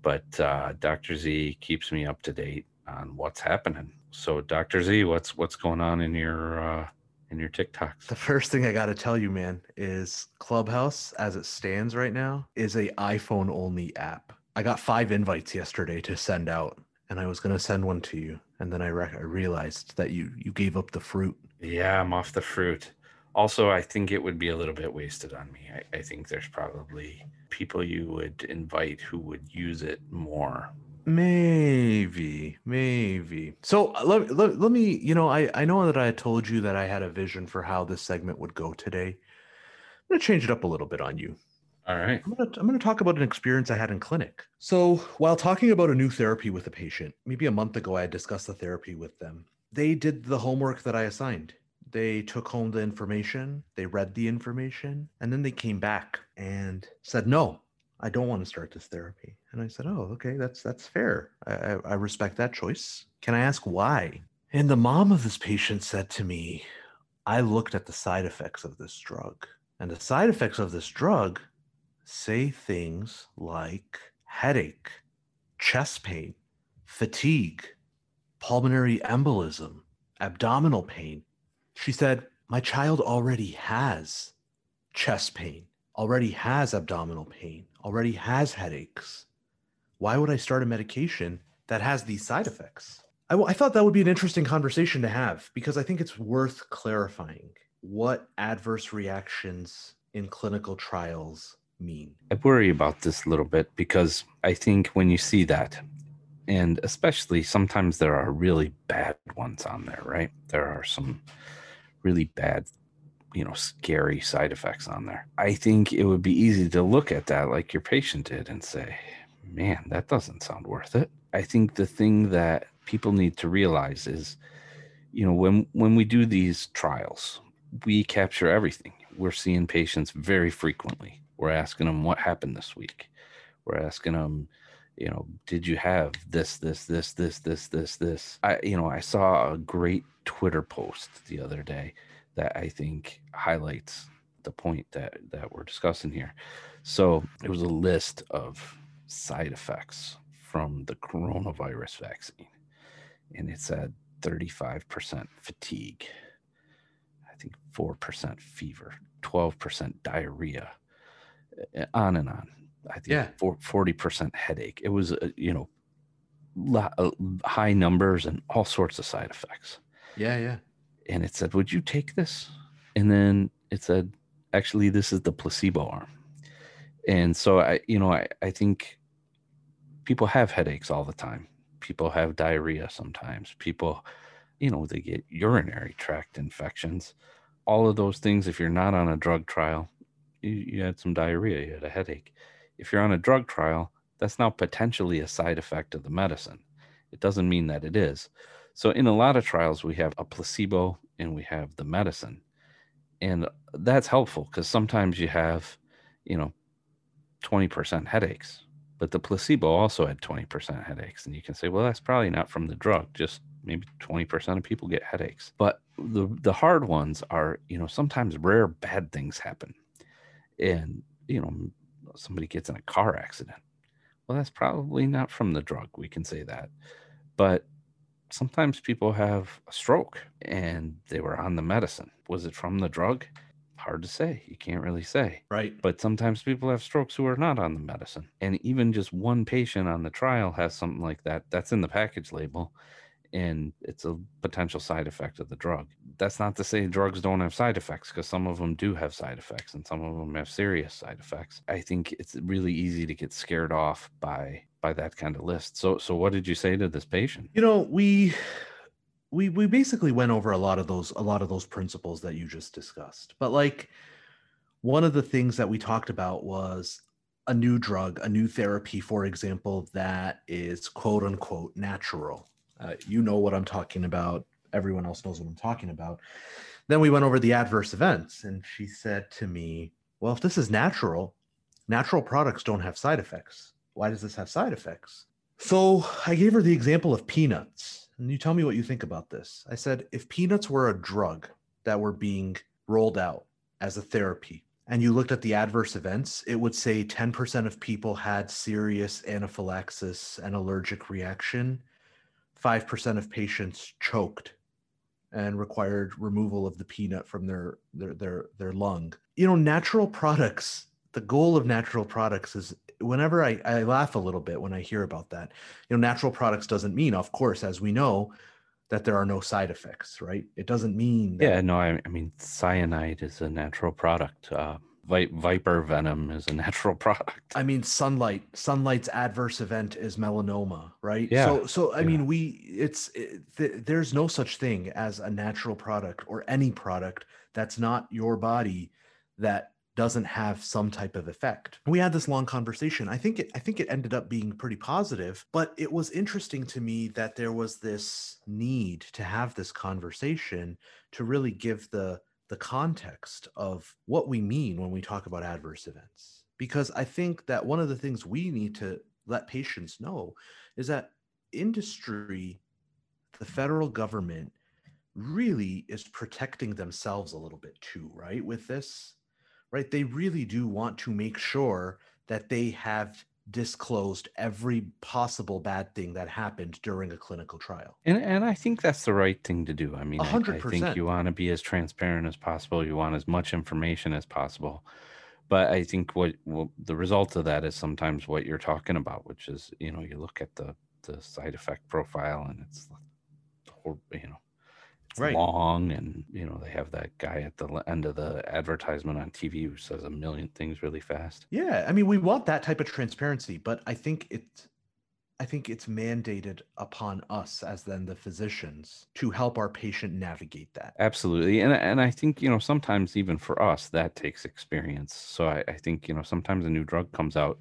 But uh, Dr. Z keeps me up to date on what's happening. So, Dr. Z, what's what's going on in your uh, in your TikToks? The first thing I got to tell you, man, is Clubhouse, as it stands right now, is a iPhone only app. I got five invites yesterday to send out, and I was gonna send one to you, and then I, re- I realized that you you gave up the fruit. Yeah, I'm off the fruit. Also, I think it would be a little bit wasted on me. I, I think there's probably people you would invite who would use it more. Maybe, maybe. So uh, let, let, let me, you know, I, I know that I told you that I had a vision for how this segment would go today. I'm going to change it up a little bit on you. All right. I'm going to I'm going to talk about an experience I had in clinic. So, while talking about a new therapy with a patient, maybe a month ago I had discussed the therapy with them. They did the homework that I assigned. They took home the information, they read the information, and then they came back and said, "No, I don't want to start this therapy." And I said, "Oh, okay, that's that's fair. I, I, I respect that choice. Can I ask why?" And the mom of this patient said to me, "I looked at the side effects of this drug, and the side effects of this drug say things like headache, chest pain, fatigue, pulmonary embolism, abdominal pain. She said, My child already has chest pain, already has abdominal pain, already has headaches. Why would I start a medication that has these side effects? I, w- I thought that would be an interesting conversation to have because I think it's worth clarifying what adverse reactions in clinical trials mean. I worry about this a little bit because I think when you see that, and especially sometimes there are really bad ones on there, right? There are some really bad, you know, scary side effects on there. I think it would be easy to look at that like your patient did and say, man, that doesn't sound worth it. I think the thing that people need to realize is, you know, when when we do these trials, we capture everything. We're seeing patients very frequently. We're asking them what happened this week. We're asking them, you know, did you have this, this, this, this, this, this, this? I, you know, I saw a great Twitter post the other day that I think highlights the point that that we're discussing here. So it was a list of side effects from the coronavirus vaccine, and it said 35% fatigue, I think 4% fever, 12% diarrhea, on and on. I think Yeah. forty percent headache. It was uh, you know uh, high numbers and all sorts of side effects. Yeah, yeah. And it said, "Would you take this?" And then it said, "Actually, this is the placebo arm." And so I, you know, I I think people have headaches all the time. People have diarrhea sometimes. People, you know, they get urinary tract infections. All of those things. If you're not on a drug trial, you, you had some diarrhea, you had a headache. If you're on a drug trial, that's now potentially a side effect of the medicine. It doesn't mean that it is. So, in a lot of trials, we have a placebo and we have the medicine. And that's helpful because sometimes you have, you know, 20% headaches, but the placebo also had 20% headaches. And you can say, well, that's probably not from the drug, just maybe 20% of people get headaches. But the, the hard ones are, you know, sometimes rare bad things happen. And, you know, somebody gets in a car accident. Well, that's probably not from the drug. We can say that. But sometimes people have a stroke and they were on the medicine. Was it from the drug? Hard to say. You can't really say. Right. But sometimes people have strokes who are not on the medicine. And even just one patient on the trial has something like that. That's in the package label. and it's a potential side effect of the drug. That's not to say drugs don't have side effects because some of them do have side effects and some of them have serious side effects. I think it's really easy to get scared off by by that kind of list. So so what did you say to this patient? You know, we we we basically went over a lot of those a lot of those principles that you just discussed. But like one of the things that we talked about was a new drug, a new therapy, for example, that is quote unquote natural. Uh, you know what I'm talking about. Everyone else knows what I'm talking about. Then we went over the adverse events, and she said to me, Well, if this is natural, natural products don't have side effects. Why does this have side effects? So I gave her the example of peanuts. And you tell me what you think about this. I said, if peanuts were a drug that were being rolled out as a therapy, and you looked at the adverse events, it would say 10% of people had serious anaphylaxis and allergic reaction. 5% of patients choked and required removal of the peanut from their, their their their lung. You know, natural products, the goal of natural products is whenever I, I laugh a little bit when I hear about that. You know, natural products doesn't mean, of course, as we know, that there are no side effects, right? It doesn't mean. That- yeah, no, I, I, mean, cyanide is a natural product. Uh, vi- viper venom is a natural product. I mean, sunlight, sunlight's adverse event is melanoma, right? Yeah. So, so I Yeah. mean, we, it's, it, th- there's no such thing as a natural product or any product that's not your body that doesn't have some type of effect. We had this long conversation. I think it I think it ended up being pretty positive, but it was interesting to me that there was this need to have this conversation to really give the the context of what we mean when we talk about adverse events. Because I think that one of the things we need to let patients know is that industry, the federal government really is protecting themselves a little bit too, right? With this, right? They really do want to make sure that they have disclosed every possible bad thing that happened during a clinical trial. And and I think that's the right thing to do. I mean, A I, hundred I think you want to be as transparent as possible. You want as much information as possible. But I think what, what the result of that is sometimes what you're talking about, which is you know you look at the the side effect profile and it's hor- you know Right. long and you know they have that guy at the end of the advertisement on TV who says a million things really fast. Yeah, I mean, we want that type of transparency, but I think it's I think it's mandated upon us as then the physicians to help our patient navigate that. Absolutely. And and I think, you know, sometimes even for us that takes experience. So I, I think, you know, sometimes a new drug comes out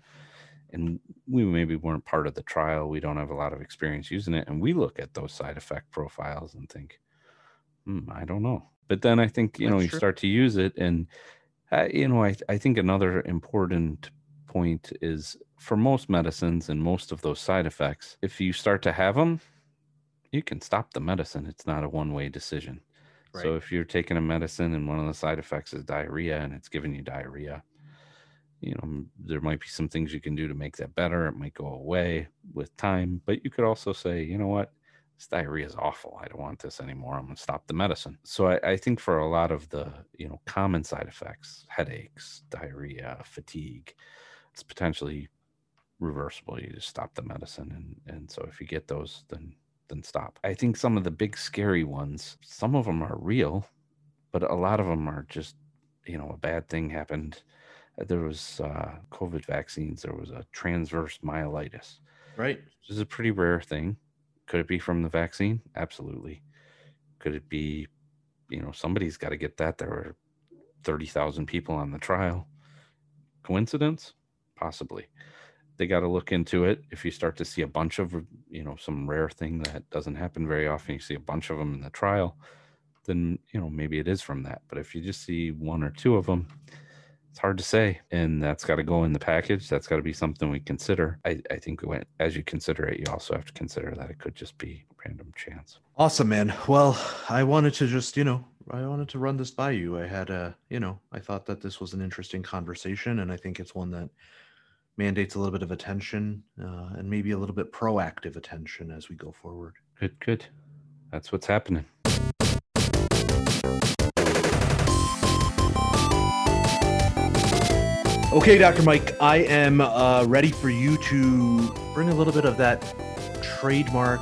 and we maybe weren't part of the trial. We don't have a lot of experience using it. And we look at those side effect profiles and think, hmm, I don't know. But then I think, you know, That's you true. start to use it. And, uh, you know, I, I think another important point is for most medicines and most of those side effects, if you start to have them, you can stop the medicine. It's not a one way decision. So if you're taking a medicine and one of the side effects is diarrhea and it's giving you diarrhea, you know, there might be some things you can do to make that better. It might go away with time, but you could also say, you know what, this diarrhea is awful. I don't want this anymore. I'm going to stop the medicine. So I, I think for a lot of the, you know, common side effects, headaches, diarrhea, fatigue, it's potentially reversible. You just stop the medicine. And, and so if you get those, then then stop. I think some of the big scary ones, some of them are real, but a lot of them are just, you know, a bad thing happened. There was uh, COVID vaccines. There was a transverse myelitis. Right. This is a pretty rare thing. Could it be from the vaccine? Absolutely. Could it be, you know, somebody's got to get that. There were 30,000 people on the trial. Coincidence? Possibly. They got to look into it. If you start to see a bunch of, you know, some rare thing that doesn't happen very often, you see a bunch of them in the trial, then, you know, maybe it is from that. But if you just see one or two of them, it's hard to say. And that's got to go in the package. That's got to be something we consider. I, I think when, as you consider it, you also have to consider that it could just be random chance. Awesome, man. Well, I wanted to just, you know, I wanted to run this by you. I had a, you know, I thought that this was an interesting conversation, and I think it's one that mandates a little bit of attention uh, and maybe a little bit proactive attention as we go forward. Good, good. That's what's happening. Okay, Dr. Mike, I am uh, ready for you to bring a little bit of that trademark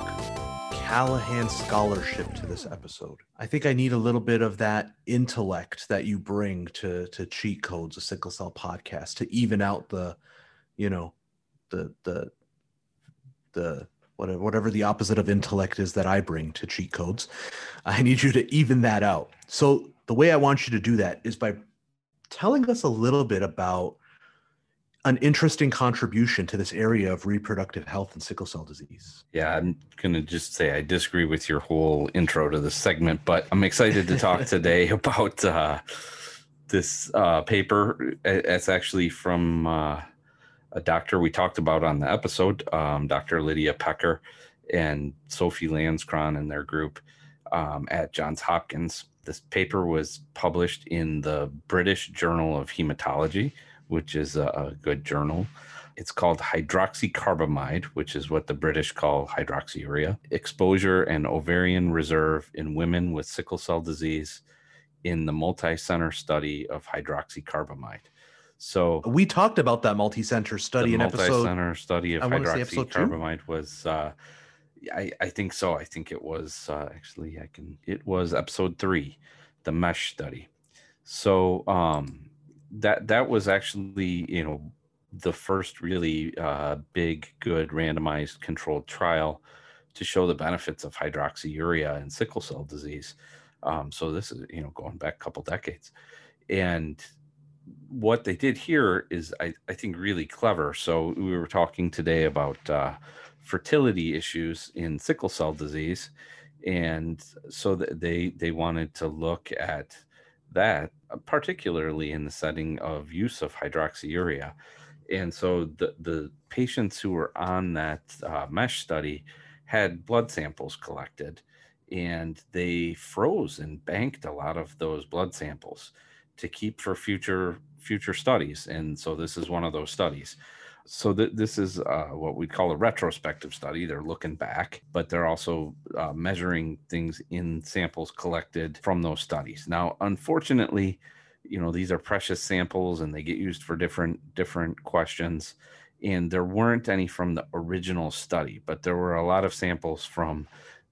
Callaghan scholarship to this episode. I think I need a little bit of that intellect that you bring to to cheat codes, a sickle cell podcast, to even out the, you know, the the the whatever whatever the opposite of intellect is that I bring to cheat codes. I need you to even that out. So the way I want you to do that is by telling us a little bit about an interesting contribution to this area of reproductive health and sickle cell disease. Yeah, I'm going to just say I disagree with your whole intro to this segment, but I'm excited to talk today about uh, this uh, paper. It's actually from uh, a doctor we talked about on the episode, um, Dr. Lydia Pecker and Sophie Lanzkron and their group um, at Johns Hopkins. This paper was published in the British Journal of Hematology which is a, a good journal. It's called hydroxycarbamide, which is what the British call hydroxyurea. Exposure and ovarian reserve in women with sickle cell disease in the multi-center study of hydroxycarbamide. So we talked about that multi-center study in episode. Multi-center study of hydroxycarbamide was. Uh, I, I think so. I think it was uh, actually I can. It was episode three, the mesh study. So um, that that was actually you know the first really uh, big good randomized controlled trial to show the benefits of hydroxyurea in sickle cell disease. Um, so this is you know going back a couple decades. And what they did here is I, I think really clever. So we were talking today about uh, fertility issues in sickle cell disease. And so they they wanted to look at that, uh, particularly in the setting of use of hydroxyurea. And so the, the patients who were on that uh, mesh study had blood samples collected and they froze and banked a lot of those blood samples to keep for future future studies and so this is one of those studies so th- this is uh, what we call a retrospective study. They're looking back, but they're also uh, measuring things in samples collected from those studies. Now, unfortunately, you know these are precious samples, and they get used for different different questions. And there weren't any from the original study, but there were a lot of samples from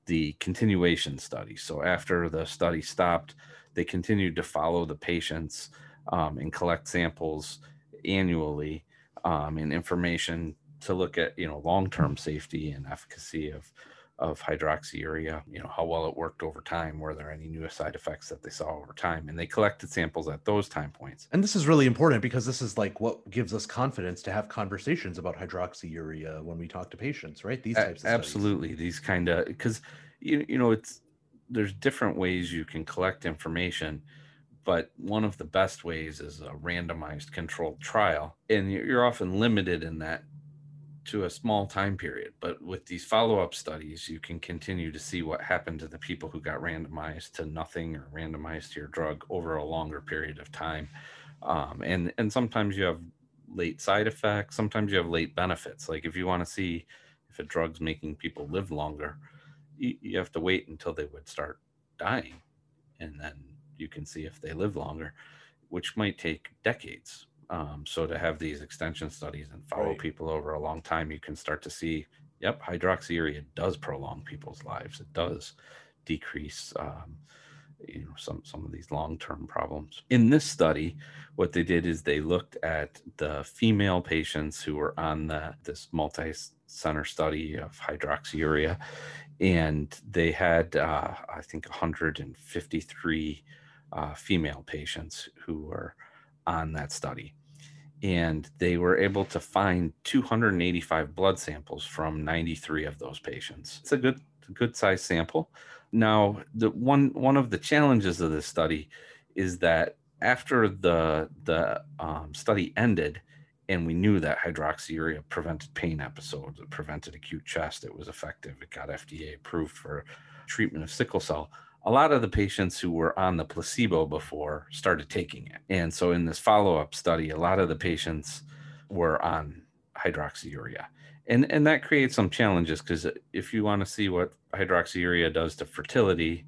the continuation study. So after the study stopped, they continued to follow the patients um, and collect samples annually um, and information to look at you know long-term safety and efficacy of of hydroxyurea you know how well it worked over time were there any new side effects that they saw over time? And they collected samples at those time points. And this is really important because this is like what gives us confidence to have conversations about hydroxyurea when we talk to patients right? These types of absolutely. Studies. these kind of because you, you know it's there's different ways you can collect information but one of the best ways is a randomized controlled trial and you're often limited in that to a small time period but with these follow-up studies you can continue to see what happened to the people who got randomized to nothing or randomized to your drug over a longer period of time. Um, and and sometimes you have late side effects sometimes you have late benefits. Like if you want to see if a drug's making people live longer you, you have to wait until they would start dying and then you can see if they live longer, which might take decades. Um, so to have these extension studies and follow right. people over a long time, you can start to see, yep, hydroxyurea does prolong people's lives. It does decrease, um, you know, some some of these long term problems. In this study, what they did is they looked at the female patients who were on the this multi center study of hydroxyurea, and they had uh, I think 153 uh, female patients who were on that study. And they were able to find 285 blood samples from 93 of those patients. It's a good, good size sample. Now, the one one of the challenges of this study is that after the the um, study ended, and we knew that hydroxyurea prevented pain episodes, it prevented acute chest, it was effective, it got FDA approved for treatment of sickle cell a lot of the patients who were on the placebo before started taking it. And so in this follow up study, a lot of the patients were on hydroxyurea. And, and that creates some challenges because if you want to see what hydroxyurea does to fertility,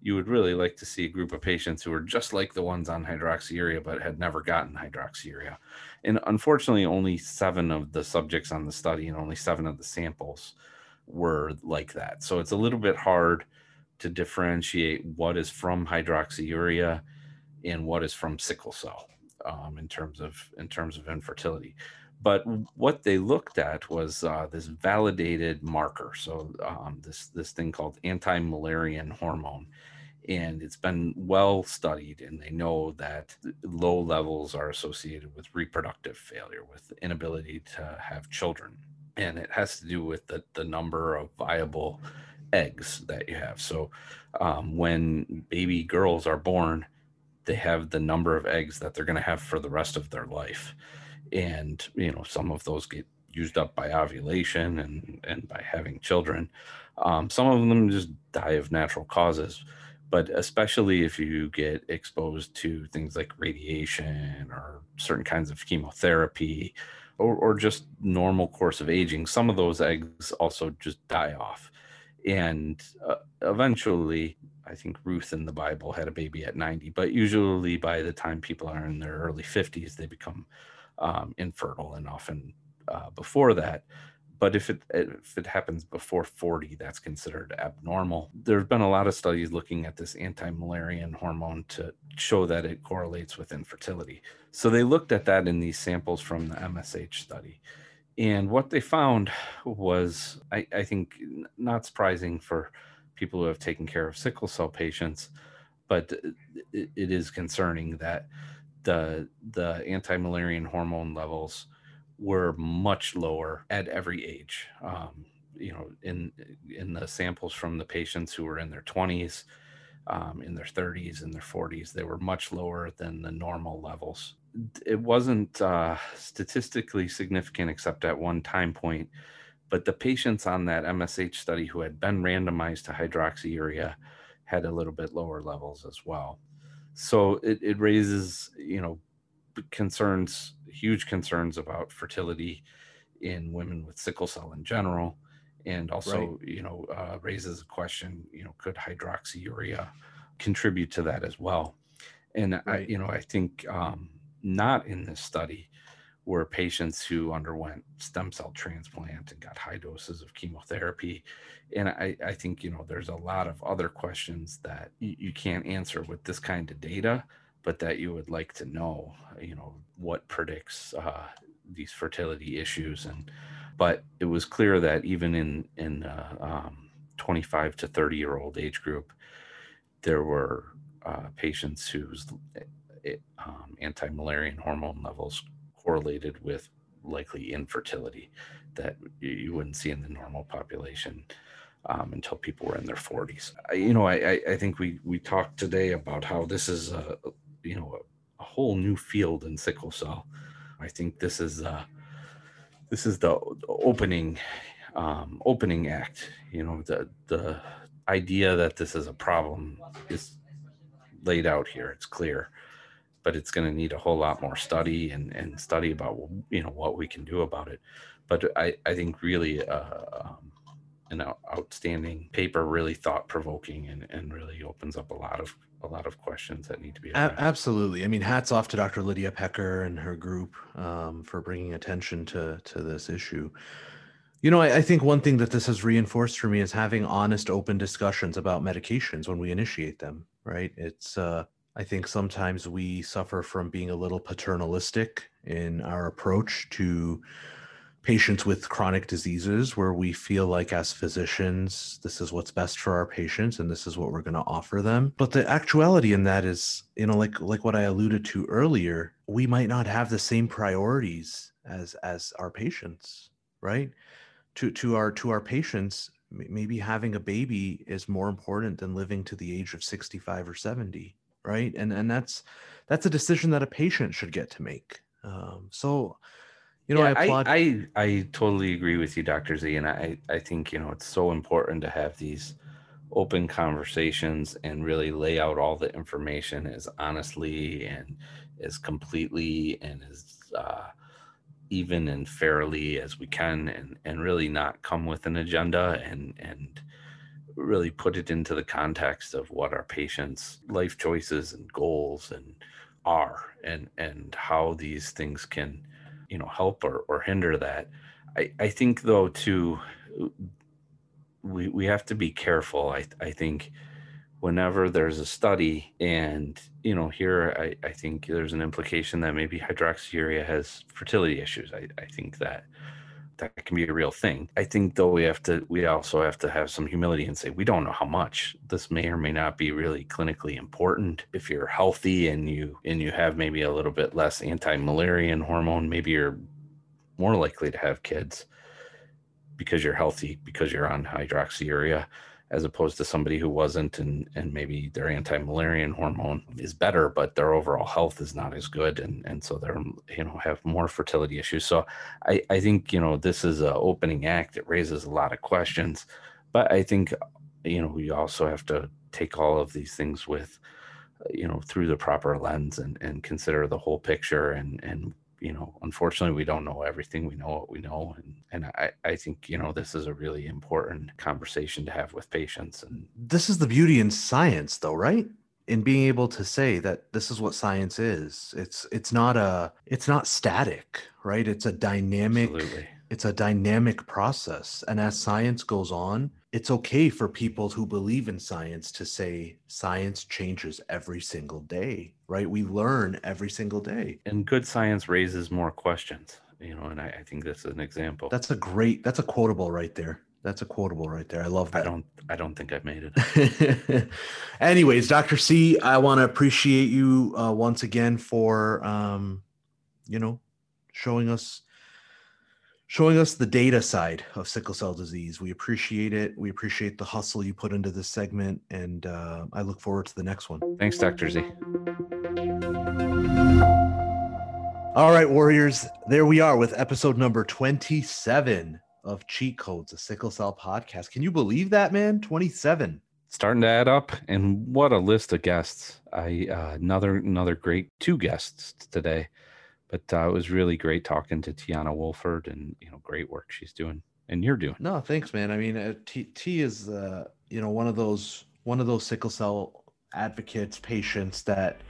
you would really like to see a group of patients who are just like the ones on hydroxyurea but had never gotten hydroxyurea. And unfortunately, only seven of the subjects on the study and only seven of the samples were like that. So it's a little bit hard to differentiate what is from hydroxyurea and what is from sickle cell um, in terms of in terms of infertility. But what they looked at was uh, this validated marker. So um, this this thing called anti-Müllerian hormone, and it's been well studied and they know that low levels are associated with reproductive failure with inability to have children and it has to do with the, the number of viable eggs that you have. So um, when baby girls are born they have the number of eggs that they're going to have for the rest of their life. And you know some of those get used up by ovulation and and by having children. Um, some of them just die of natural causes. But especially if you get exposed to things like radiation or certain kinds of chemotherapy or, or just normal course of aging some of those eggs also just die off and uh, eventually i think ruth in the bible had a baby at 90 but usually by the time people are in their early 50s they become um, infertile and often uh, before that. But if it if it happens before 40 that's considered abnormal. There's been a lot of studies looking at this anti-Müllerian hormone to show that it correlates with infertility. So they looked at that in these samples from the msh study and what they found was i, I think not surprising for people who have taken care of sickle cell patients but it, it is concerning that the the anti-Müllerian hormone levels were much lower at every age. Um, you know, in in the samples from the patients who were in their 20s, um, in their 30s, in their 40s, they were much lower than the normal levels. It wasn't uh, statistically significant except at one time point, but the patients on that MSH study who had been randomized to hydroxyurea had a little bit lower levels as well. So it, it raises, you know, concerns, huge concerns about fertility in women with sickle cell in general, and also right. you know uh, raises a question, you know, could hydroxyurea contribute to that as well? And right. I, you know, I think um, not in this study were patients who underwent stem cell transplant and got high doses of chemotherapy. And I, I think, you know, there's a lot of other questions that you, you can't answer with this kind of data but that you would like to know, you know, what predicts uh, these fertility issues. And but it was clear that even in in uh, um, 25 to 30 year old age group, there were uh, patients whose eh, um, anti-Müllerian hormone levels correlated with likely infertility that you wouldn't see in the normal population. Um, until people were in their 40s. I, you know, I, I think we we talked today about how this is a, you know a, a whole new field in sickle cell. I think this is uh, this is the opening um, opening act. You know the the idea that this is a problem is laid out here. It's clear, but it's going to need a whole lot more study and, and study about you know what we can do about it. But I, I think really uh, um, an outstanding paper, really thought provoking, and, and really opens up a lot of a lot of questions that need to be addressed. absolutely i mean hats off to dr lydia pecker and her group um, for bringing attention to to this issue you know I, I, think one thing that this has reinforced for me is having honest open discussions about medications when we initiate them right it's uh, i think sometimes we suffer from being a little paternalistic in our approach to patients with chronic diseases where we feel like as physicians this is what's best for our patients and this is what we're going to offer them. But the actuality in that is you know like like what i alluded to earlier we might not have the same priorities as as our patients right? To to our to our patients maybe having a baby is more important than living to the age of 65 or 70 right? And and that's that's a decision that a patient should get to make um, so you know, yeah, I, applaud- I, I I totally agree with you, Doctor Z, and I I think you know it's so important to have these open conversations and really lay out all the information as honestly and as completely and as uh, even and fairly as we can, and and really not come with an agenda and and really put it into the context of what our patients' life choices and goals and are, and and how these things can you know help or, or hinder that I, I think though too we we have to be careful. I I think whenever there's a study and you know here I, I think there's an implication that maybe hydroxyurea has fertility issues I, I think that that can be a real thing. I think though we have to we also have to have some humility and say we don't know how much. This may or may not be really clinically important. If you're healthy and you and you have maybe a little bit less anti-Müllerian hormone maybe you're more likely to have kids because you're healthy because you're on hydroxyurea as opposed to somebody who wasn't and and maybe their anti-Müllerian hormone is better but their overall health is not as good and and so they're you know have more fertility issues. So i i think you know this is a opening act it raises a lot of questions but i think you know we also have to take all of these things with you know through the proper lens and and consider the whole picture and and you know, unfortunately, we don't know everything. We know what we know, and and I I think you know this is a really important conversation to have with patients. And this is the beauty in science, though, right? In being able to say that this is what science is. It's it's not a it's not static, right? It's a dynamic. Absolutely. It's a dynamic process, and as science goes on, it's okay for people who believe in science to say science changes every single day, right? We learn every single day. And good science raises more questions, you know, and I, I think that's an example. That's a great, that's a quotable right there. That's a quotable right there. I love that. I don't I don't think I've made it. Anyways, Dr. C, I want to appreciate you uh, once again for um, you know, showing us showing us the data side of sickle cell disease. We appreciate it. We appreciate the hustle you put into this segment, and uh, I look forward to the next one. Thanks, Dr. Z. All right, Warriors, there we are with episode number 27 of Cheat Codes, a sickle cell podcast. Can you believe that, man? 27. Starting to add up, and what a list of guests! I uh, another another great two guests today but uh, it was really great talking to Teonna Woolford and you know great work she's doing and you're doing. No, thanks, man. I mean, uh, T, T is uh, you know one of those one of those sickle cell advocates, patients that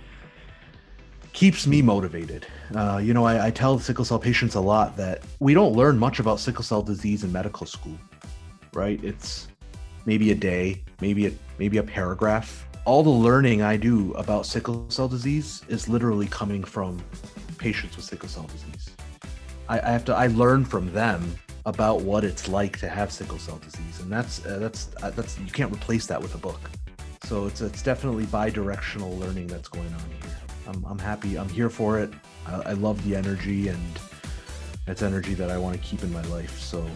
keeps me motivated. Uh, you know, I, I tell sickle cell patients a lot that we don't learn much about sickle cell disease in medical school, right? It's maybe a day, maybe a maybe a paragraph. All the learning I do about sickle cell disease is literally coming from patients with sickle cell disease. I, I have to. I learn from them about what it's like to have sickle cell disease, and that's uh, that's uh, that's you can't replace that with a book. So it's it's definitely bi-directional learning that's going on here. I'm I'm happy. I'm here for it. I, I love the energy, and it's energy that I want to keep in my life. So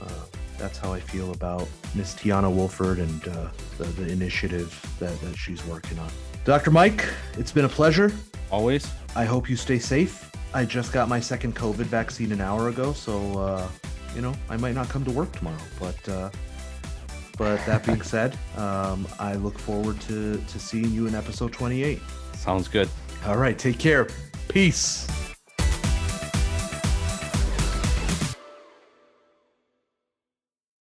uh, that's how I feel about Miss Teonna Woolford and uh, the, the initiative that, that she's working on. Dr. Mike, it's been a pleasure. Always. I hope you stay safe. I just got my second COVID vaccine an hour ago, so uh, you know I might not come to work tomorrow. But uh, but that being said, um, I look forward to to seeing you in episode 28. Sounds good. All right, take care. Peace.